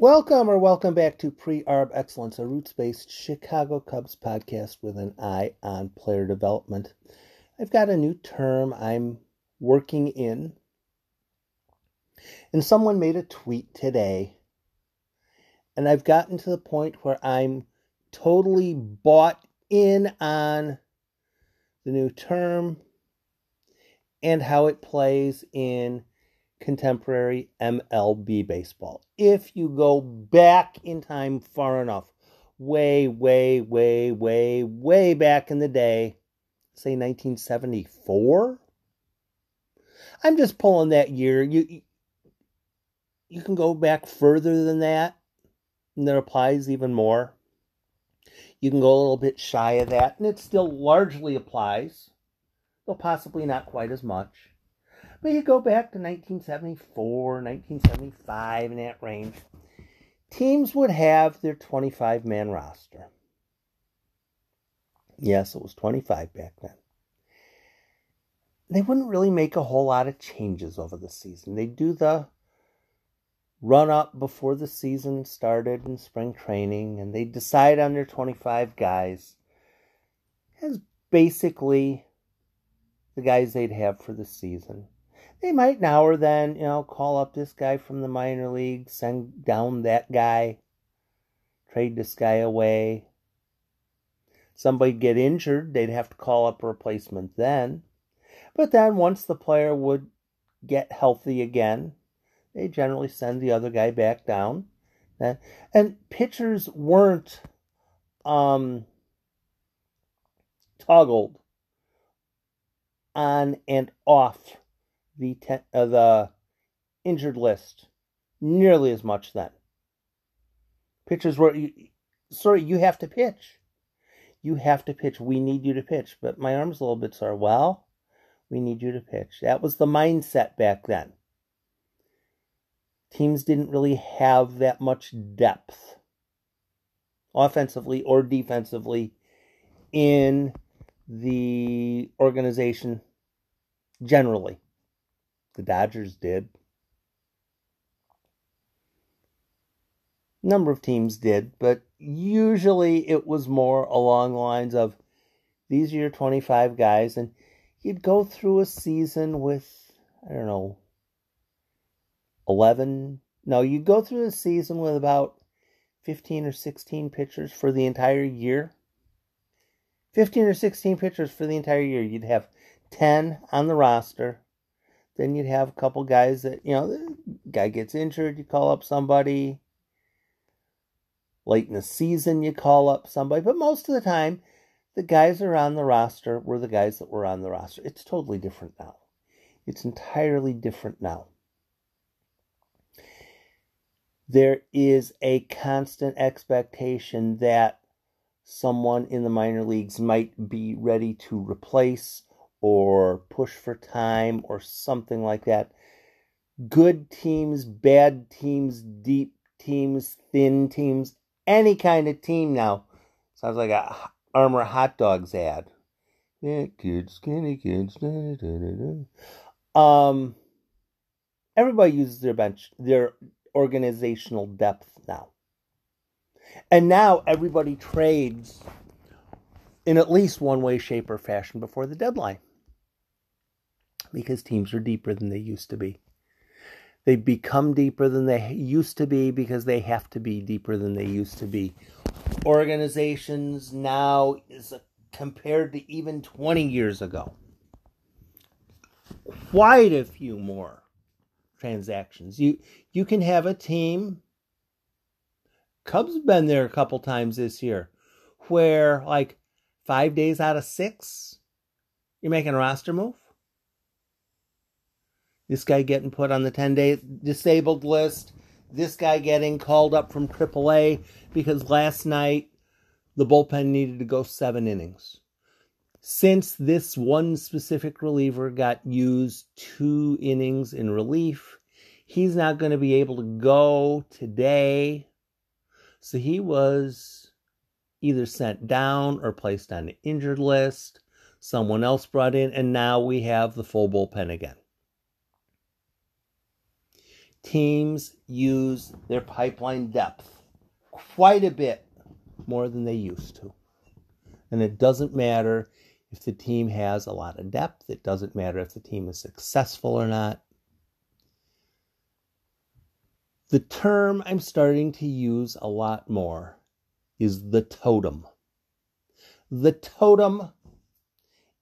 Welcome or welcome back to Pre Arb Excellence, a roots based Chicago Cubs podcast with an eye on player development. I've got a new term I'm working in. And someone made a tweet today. And I've gotten to the point where I'm totally bought in on the new term and how it plays in contemporary MLB baseball. If you go back in time far enough, way, way, way, way, way back in the day, say 1974. I'm just pulling that year. You you can go back further than that, and that applies even more. You can go a little bit shy of that, and it still largely applies, though possibly not quite as much. But you go back to 1974, 1975, in that range, teams would have their 25 man roster. Yes, it was 25 back then. They wouldn't really make a whole lot of changes over the season. They'd do the run up before the season started in spring training, and they'd decide on their 25 guys as basically the guys they'd have for the season they might now or then, you know, call up this guy from the minor league, send down that guy, trade this guy away. Somebody get injured, they'd have to call up a replacement then. But then once the player would get healthy again, they generally send the other guy back down. And pitchers weren't um, toggled on and off the ten, uh, the injured list nearly as much then. Pitchers were sorry, you have to pitch. You have to pitch. We need you to pitch. But my arm's a little bit sore. Well, we need you to pitch. That was the mindset back then. Teams didn't really have that much depth, offensively or defensively, in the organization generally. The Dodgers did. number of teams did, but usually it was more along the lines of these are your 25 guys, and you'd go through a season with, I don't know, 11. No, you'd go through a season with about 15 or 16 pitchers for the entire year. 15 or 16 pitchers for the entire year. You'd have 10 on the roster. Then you'd have a couple guys that, you know, the guy gets injured, you call up somebody. Late in the season, you call up somebody. But most of the time, the guys that are on the roster were the guys that were on the roster. It's totally different now. It's entirely different now. There is a constant expectation that someone in the minor leagues might be ready to replace or push for time or something like that. Good teams, bad teams, deep teams, thin teams, any kind of team now. Sounds like a Armour hot dogs ad. Yeah, good, skinny kids. Da, da, da, um, everybody uses their bench, their organizational depth now. And now everybody trades in at least one way, shape, or fashion before the deadline because teams are deeper than they used to be. They've become deeper than they used to be because they have to be deeper than they used to be. Organizations now is compared to even 20 years ago. Quite a few more transactions. You you can have a team Cubs have been there a couple times this year where like 5 days out of 6 you're making a roster move this guy getting put on the 10 day disabled list, this guy getting called up from AAA because last night the bullpen needed to go seven innings. Since this one specific reliever got used two innings in relief, he's not going to be able to go today. So he was either sent down or placed on the injured list. Someone else brought in, and now we have the full bullpen again. Teams use their pipeline depth quite a bit more than they used to. And it doesn't matter if the team has a lot of depth, it doesn't matter if the team is successful or not. The term I'm starting to use a lot more is the totem. The totem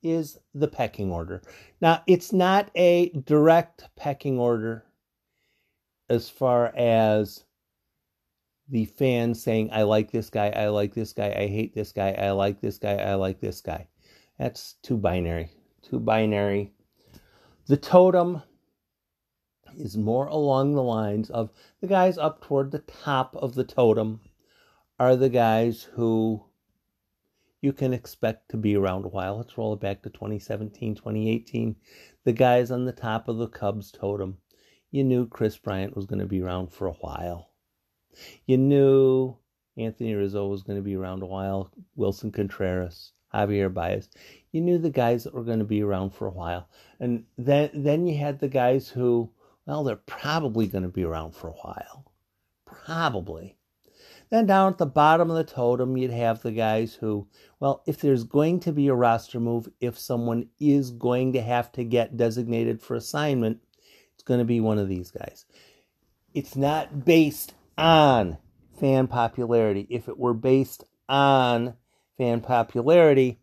is the pecking order. Now, it's not a direct pecking order as far as the fans saying, I like this guy, I like this guy, I hate this guy, I like this guy, I like this guy. That's too binary. Too binary. The totem is more along the lines of the guys up toward the top of the totem are the guys who you can expect to be around a while. Let's roll it back to 2017, 2018. The guys on the top of the Cubs totem. You knew Kris Bryant was going to be around for a while. You knew Anthony Rizzo was going to be around a while. Willson Contreras, Javier Baez. You knew the guys that were going to be around for a while. And then then you had the guys who, well, they're probably going to be around for a while. Probably. Then down at the bottom of the totem, you'd have the guys who, well, if there's going to be a roster move, if someone is going to have to get designated for assignment, going to be one of these guys. It's not based on fan popularity. If it were based on fan popularity,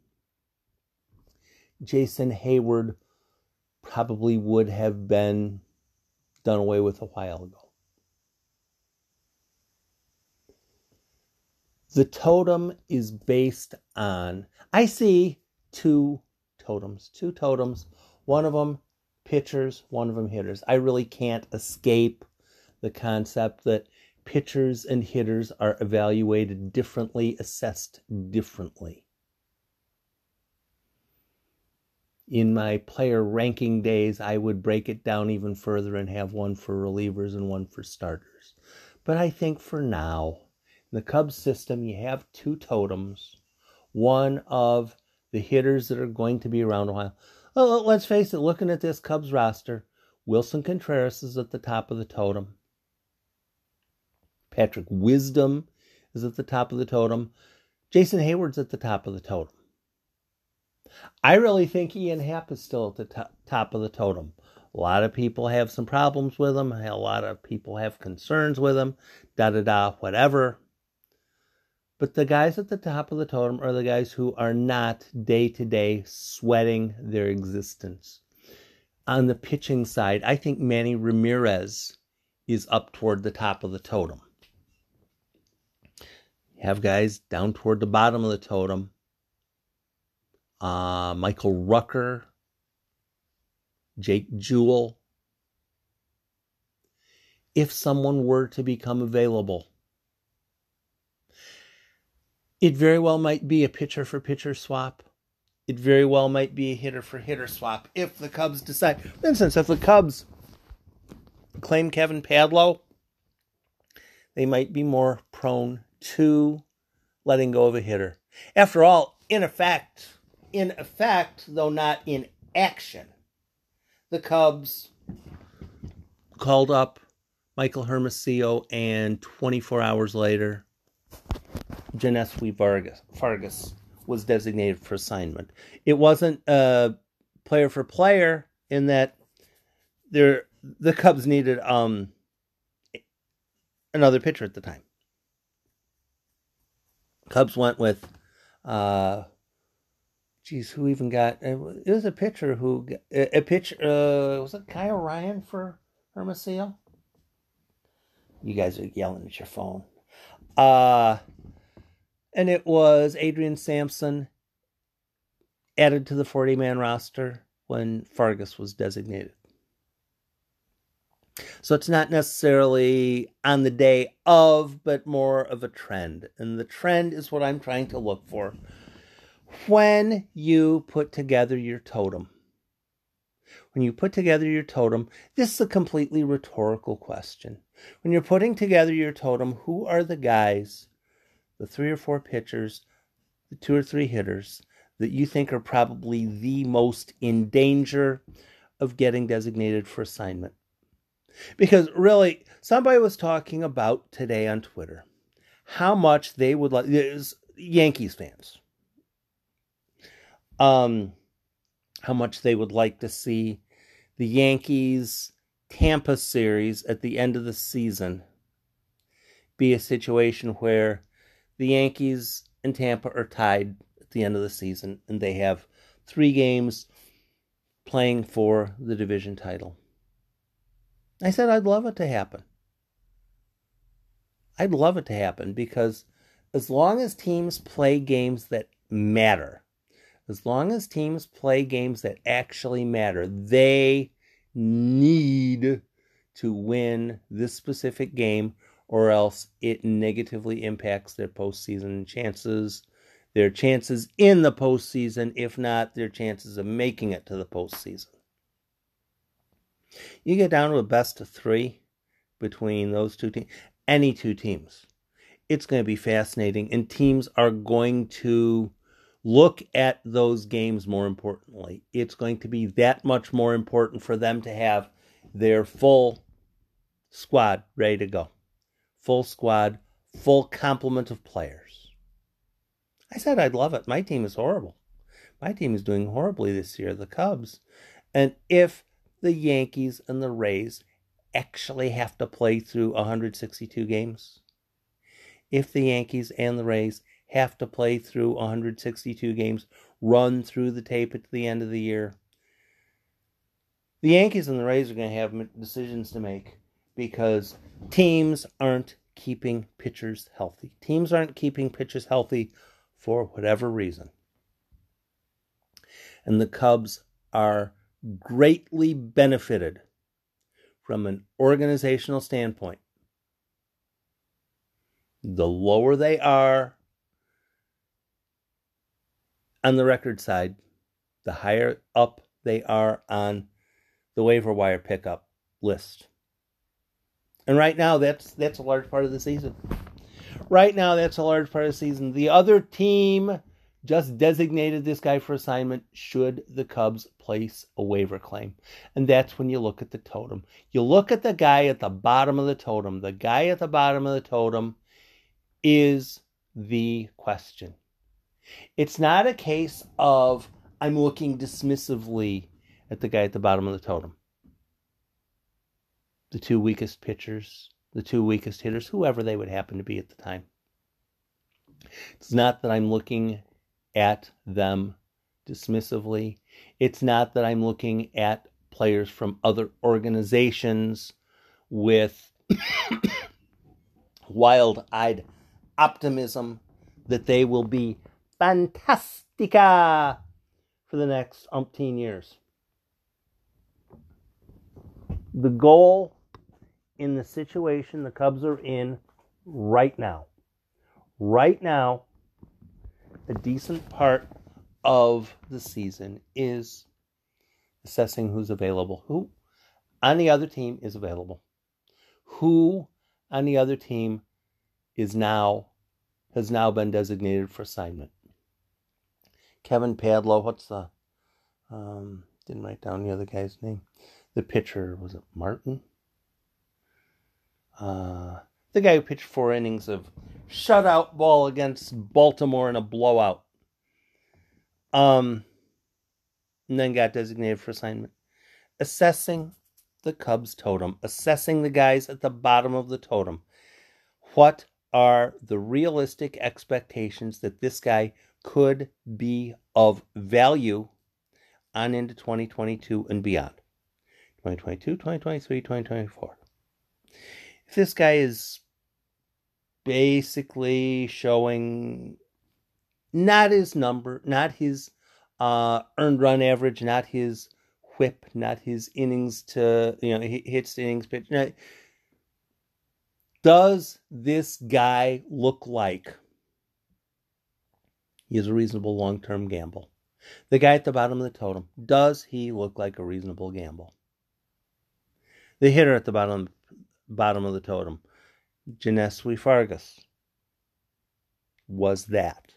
Jason Heyward probably would have been done away with a while ago. The totem is based on, I see two totems, two totems, one of them pitchers, one of them hitters. I really can't escape the concept that pitchers and hitters are evaluated differently, assessed differently. In my player ranking days, I would break it down even further and have one for relievers and one for starters. But I think for now, in the Cubs system, you have two totems. One of the hitters that are going to be around a while. Well, let's face it, looking at this Cubs roster, Willson Contreras is at the top of the totem. Patrick Wisdom is at the top of the totem. Jason Heyward's at the top of the totem. I really think Ian Happ is still at the top of the totem. A lot of people have some problems with him. A lot of people have concerns with him. Da da da, whatever. But the guys at the top of the totem are the guys who are not day to day sweating their existence. On the pitching side, I think Manny Ramirez is up toward the top of the totem. You have guys down toward the bottom of the totem. Uh, Michael Rucker, Jake Jewell. If someone were to become available, it very well might be a pitcher for pitcher swap. It very well might be a hitter for hitter swap if the Cubs decide. For instance, if the Cubs claim Kevin Padlo, they might be more prone to letting go of a hitter. After all, in effect, in effect, though not in action, the Cubs called up Michael Hermosillo, and 24 hours later, Johneshwy Fargas, was designated for assignment. It wasn't a player for player in that there the Cubs needed um another pitcher at the time. Cubs went with uh geez, who even got it was a pitcher who a, a pitcher uh was it Kyle Ryan for Hermosillo? You guys are yelling at your phone. Uh and it was Adrian Sampson added to the 40 man roster when Fargas was designated. So it's not necessarily on the day of, but more of a trend. And the trend is what I'm trying to look for. When you put together your totem, when you put together your totem, this is a completely rhetorical question. When you're putting together your totem, who are the guys the three or four pitchers, the two or three hitters that you think are probably the most in danger of getting designated for assignment. Because really, somebody was talking about today on Twitter how much they would like Yankees fans. Um, how much they would like to see the Yankees Tampa series at the end of the season be a situation where the Yankees and Tampa are tied at the end of the season and they have three games playing for the division title. I said I'd love it to happen. I'd love it to happen because as long as teams play games that matter, as long as teams play games that actually matter, they need to win this specific game or else it negatively impacts their postseason chances, their chances in the postseason, if not their chances of making it to the postseason. You get down to a best of three between those two teams, any two teams. It's going to be fascinating, and teams are going to look at those games more importantly. It's going to be that much more important for them to have their full squad ready to go. Full squad, full complement of players. I said I'd love it. My team is horrible. My team is doing horribly this year, the Cubs. And if the Yankees and the Rays actually have to play through 162 games, if the Yankees and the Rays have to play through 162 games, run through the tape at the end of the year, the Yankees and the Rays are going to have decisions to make because teams aren't keeping pitchers healthy. Teams aren't keeping pitchers healthy for whatever reason. And the Cubs are greatly benefited from an organizational standpoint. The lower they are on the record side, the higher up they are on the waiver wire pickup list. And right now, that's that's a large part of the season. Right now, that's a large part of the season. The other team just designated this guy for assignment should the Cubs place a waiver claim. And that's when you look at the totem. You look at the guy at the bottom of the totem. The guy at the bottom of the totem is the question. It's not a case of I'm looking dismissively at the guy at the bottom of the totem the two weakest pitchers, the two weakest hitters, whoever they would happen to be at the time. It's not that I'm looking at them dismissively. It's not that I'm looking at players from other organizations with wild eyed optimism that they will be fantastica for the next umpteen years. The goal in the situation the Cubs are in right now. Right now, a decent part of the season is assessing who's available. Who on the other team is available. Who on the other team is now has now been designated for assignment. Kevin Padlo, what's the um didn't write down the other guy's name. The pitcher was it Martin? Uh, the guy who pitched four innings of shutout ball against Baltimore in a blowout. Um, and then got designated for assignment. Assessing the Cubs totem, assessing the guys at the bottom of the totem. What are the realistic expectations that this guy could be of value on into 2022 and beyond? 2022, 2023, 2024 if this guy is basically showing not his number, not his uh, earned run average, not his whip, not his innings to you know hits innings pitch. Now, does this guy look like he is a reasonable long term gamble? The guy at the bottom of the totem, does he look like a reasonable gamble? The hitter at the bottom bottom of the totem. Johneshwy Fargas was that.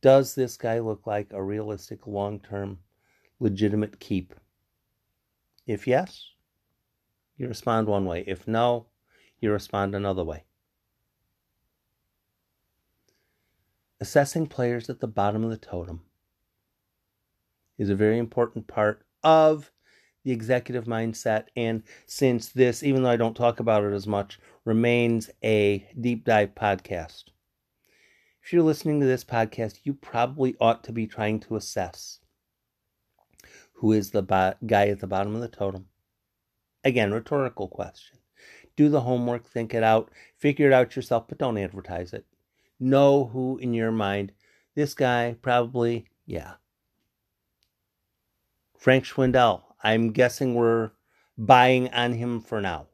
Does this guy look like a realistic long term legitimate keep? If yes, you respond one way. If no, you respond another way. Assessing players at the bottom of the totem is a very important part of the executive mindset. And since this, even though I don't talk about it as much, remains a deep dive podcast, if you're listening to this podcast, you probably ought to be trying to assess who is the bo- guy at the bottom of the totem. Again, rhetorical question. Do the homework, think it out, figure it out yourself, but don't advertise it. Know who in your mind, this guy probably, yeah. Frank Schwindel, I'm guessing we're buying on him for now.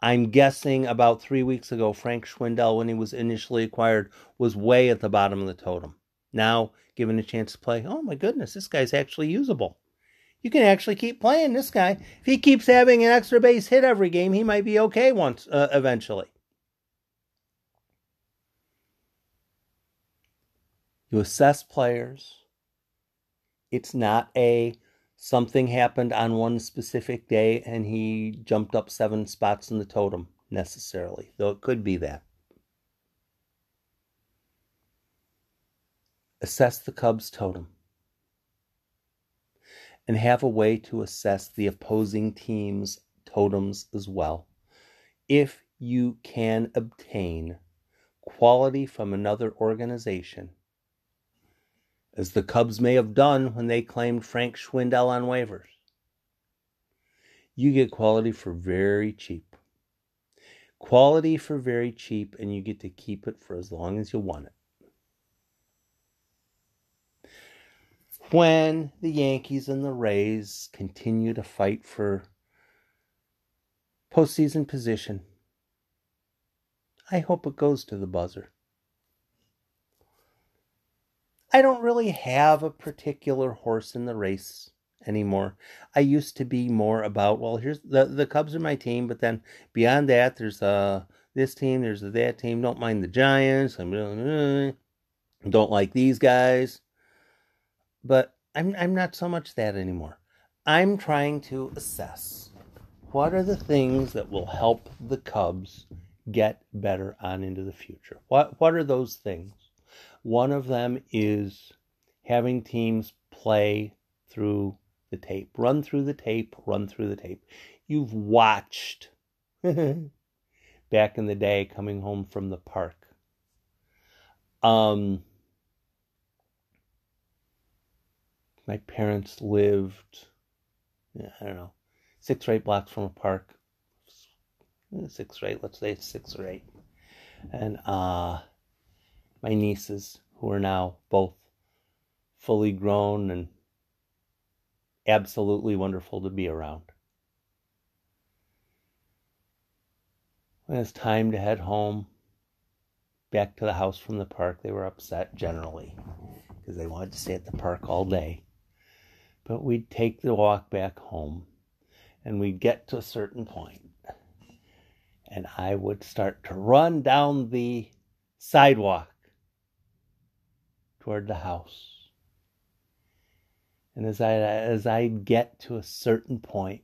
I'm guessing about three weeks ago, Frank Schwindel, when he was initially acquired, was way at the bottom of the totem. Now, given a chance to play, oh my goodness, this guy's actually usable. You can actually keep playing this guy. If he keeps having an extra base hit every game, he might be okay once uh, eventually. You assess players. It's not a something happened on one specific day and he jumped up seven spots in the totem necessarily, though it could be that. Assess the Cubs totem and have a way to assess the opposing team's totems as well. If you can obtain quality from another organization, as the Cubs may have done when they claimed Frank Schwindel on waivers. You get quality for very cheap. Quality for very cheap, and you get to keep it for as long as you want it. When the Yankees and the Rays continue to fight for postseason position, I hope it goes to the buzzer. I don't really have a particular horse in the race anymore. I used to be more about well, here's the the Cubs are my team, but then beyond that, there's uh this team, there's that team. Don't mind the Giants. I'm don't like these guys, but I'm I'm not so much that anymore. I'm trying to assess what are the things that will help the Cubs get better on into the future. What what are those things? One of them is having teams play through the tape, run through the tape, run through the tape. You've watched back in the day coming home from the park. Um, my parents lived, I don't know, six or eight blocks from a park. Six or eight, let's say six or eight. And uh, my nieces, who are now both fully grown and absolutely wonderful to be around. When it's time to head home, back to the house from the park, they were upset generally because they wanted to stay at the park all day. But we'd take the walk back home and we'd get to a certain point, and I would start to run down the sidewalk toward the house. And as I as I'd get to a certain point,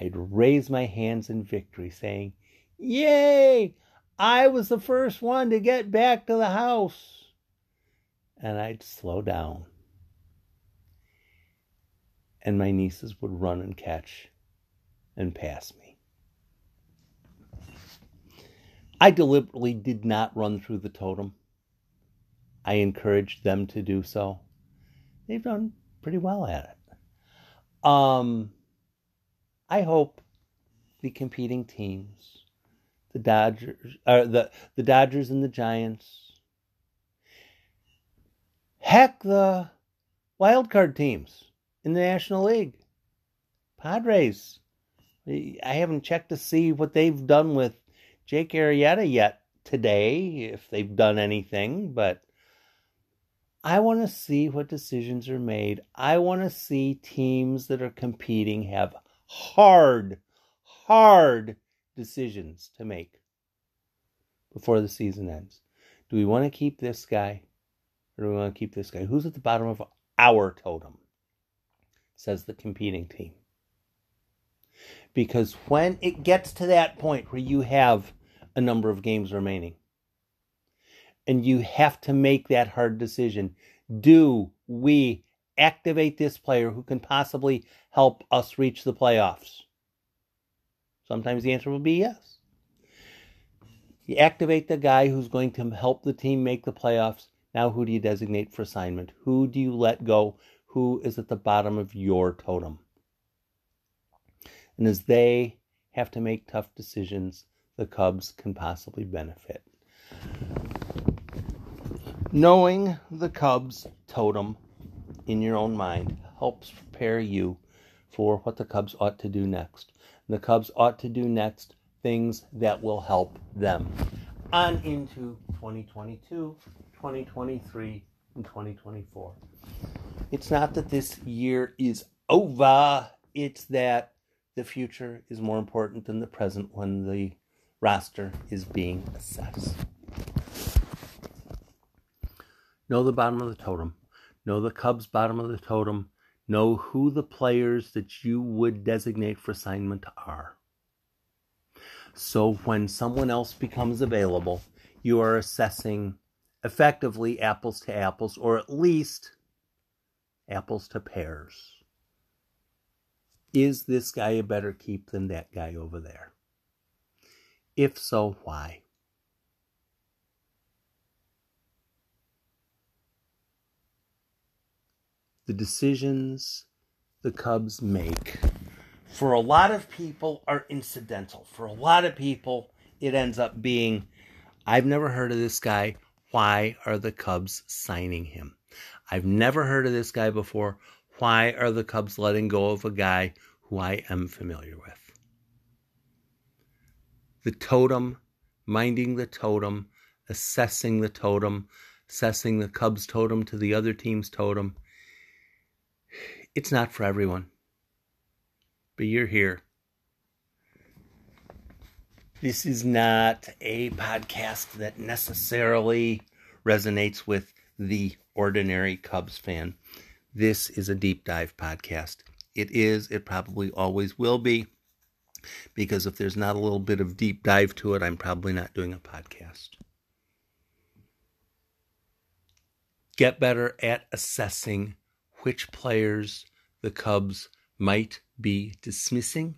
I'd raise my hands in victory, saying, Yay! I was the first one to get back to the house. And I'd slow down. And my nieces would run and catch and pass me. I deliberately did not run through the totem. I encouraged them to do so. They've done pretty well at it. Um, I hope the competing teams, the Dodgers, uh, the the Dodgers and the Giants, heck, the wild card teams in the National League, Padres. I haven't checked to see what they've done with Jake Arrieta yet today, if they've done anything, but I want to see what decisions are made. I want to see teams that are competing have hard, hard decisions to make before the season ends. Do we want to keep this guy or do we want to keep this guy? Who's at the bottom of our totem? Says the competing team. Because when it gets to that point where you have a number of games remaining and you have to make that hard decision, do we activate this player who can possibly help us reach the playoffs? Sometimes the answer will be yes. You activate the guy who's going to help the team make the playoffs. Now, who do you designate for assignment? Who do you let go? Who is at the bottom of your totem? And as they have to make tough decisions, the Cubs can possibly benefit. Knowing the Cubs totem in your own mind helps prepare you for what the Cubs ought to do next. The Cubs ought to do next things that will help them on into 2022, 2023, and 2024. It's not that this year is over, it's that the future is more important than the present when the roster is being assessed. Know the bottom of the totem. Know the Cubs' bottom of the totem. Know who the players that you would designate for assignment are. So when someone else becomes available, you are assessing effectively apples to apples, or at least apples to pears. Is this guy a better keep than that guy over there? If so, why? The decisions the Cubs make for a lot of people are incidental. For a lot of people, it ends up being I've never heard of this guy. Why are the Cubs signing him? I've never heard of this guy before. Why are the Cubs letting go of a guy who I am familiar with? The totem, minding the totem, assessing the totem, assessing the Cubs totem to the other team's totem. It's not for everyone but you're here. This is not a podcast that necessarily resonates with the ordinary Cubs fan. This is a deep dive podcast. It is, it probably always will be, because if there's not a little bit of deep dive to it, I'm probably not doing a podcast. Get better at assessing which players the Cubs might be dismissing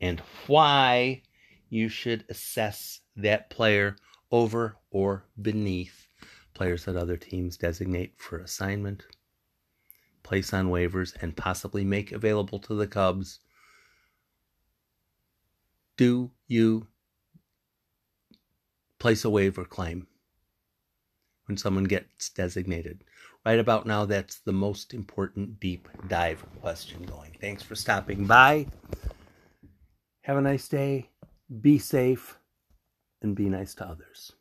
and why you should assess that player over or beneath players that other teams designate for assignment, place on waivers, and possibly make available to the Cubs. Do you place a waiver claim when someone gets designated? Right about now, that's the most important deep dive question going. Thanks for stopping by. Have a nice day. Be safe and be nice to others.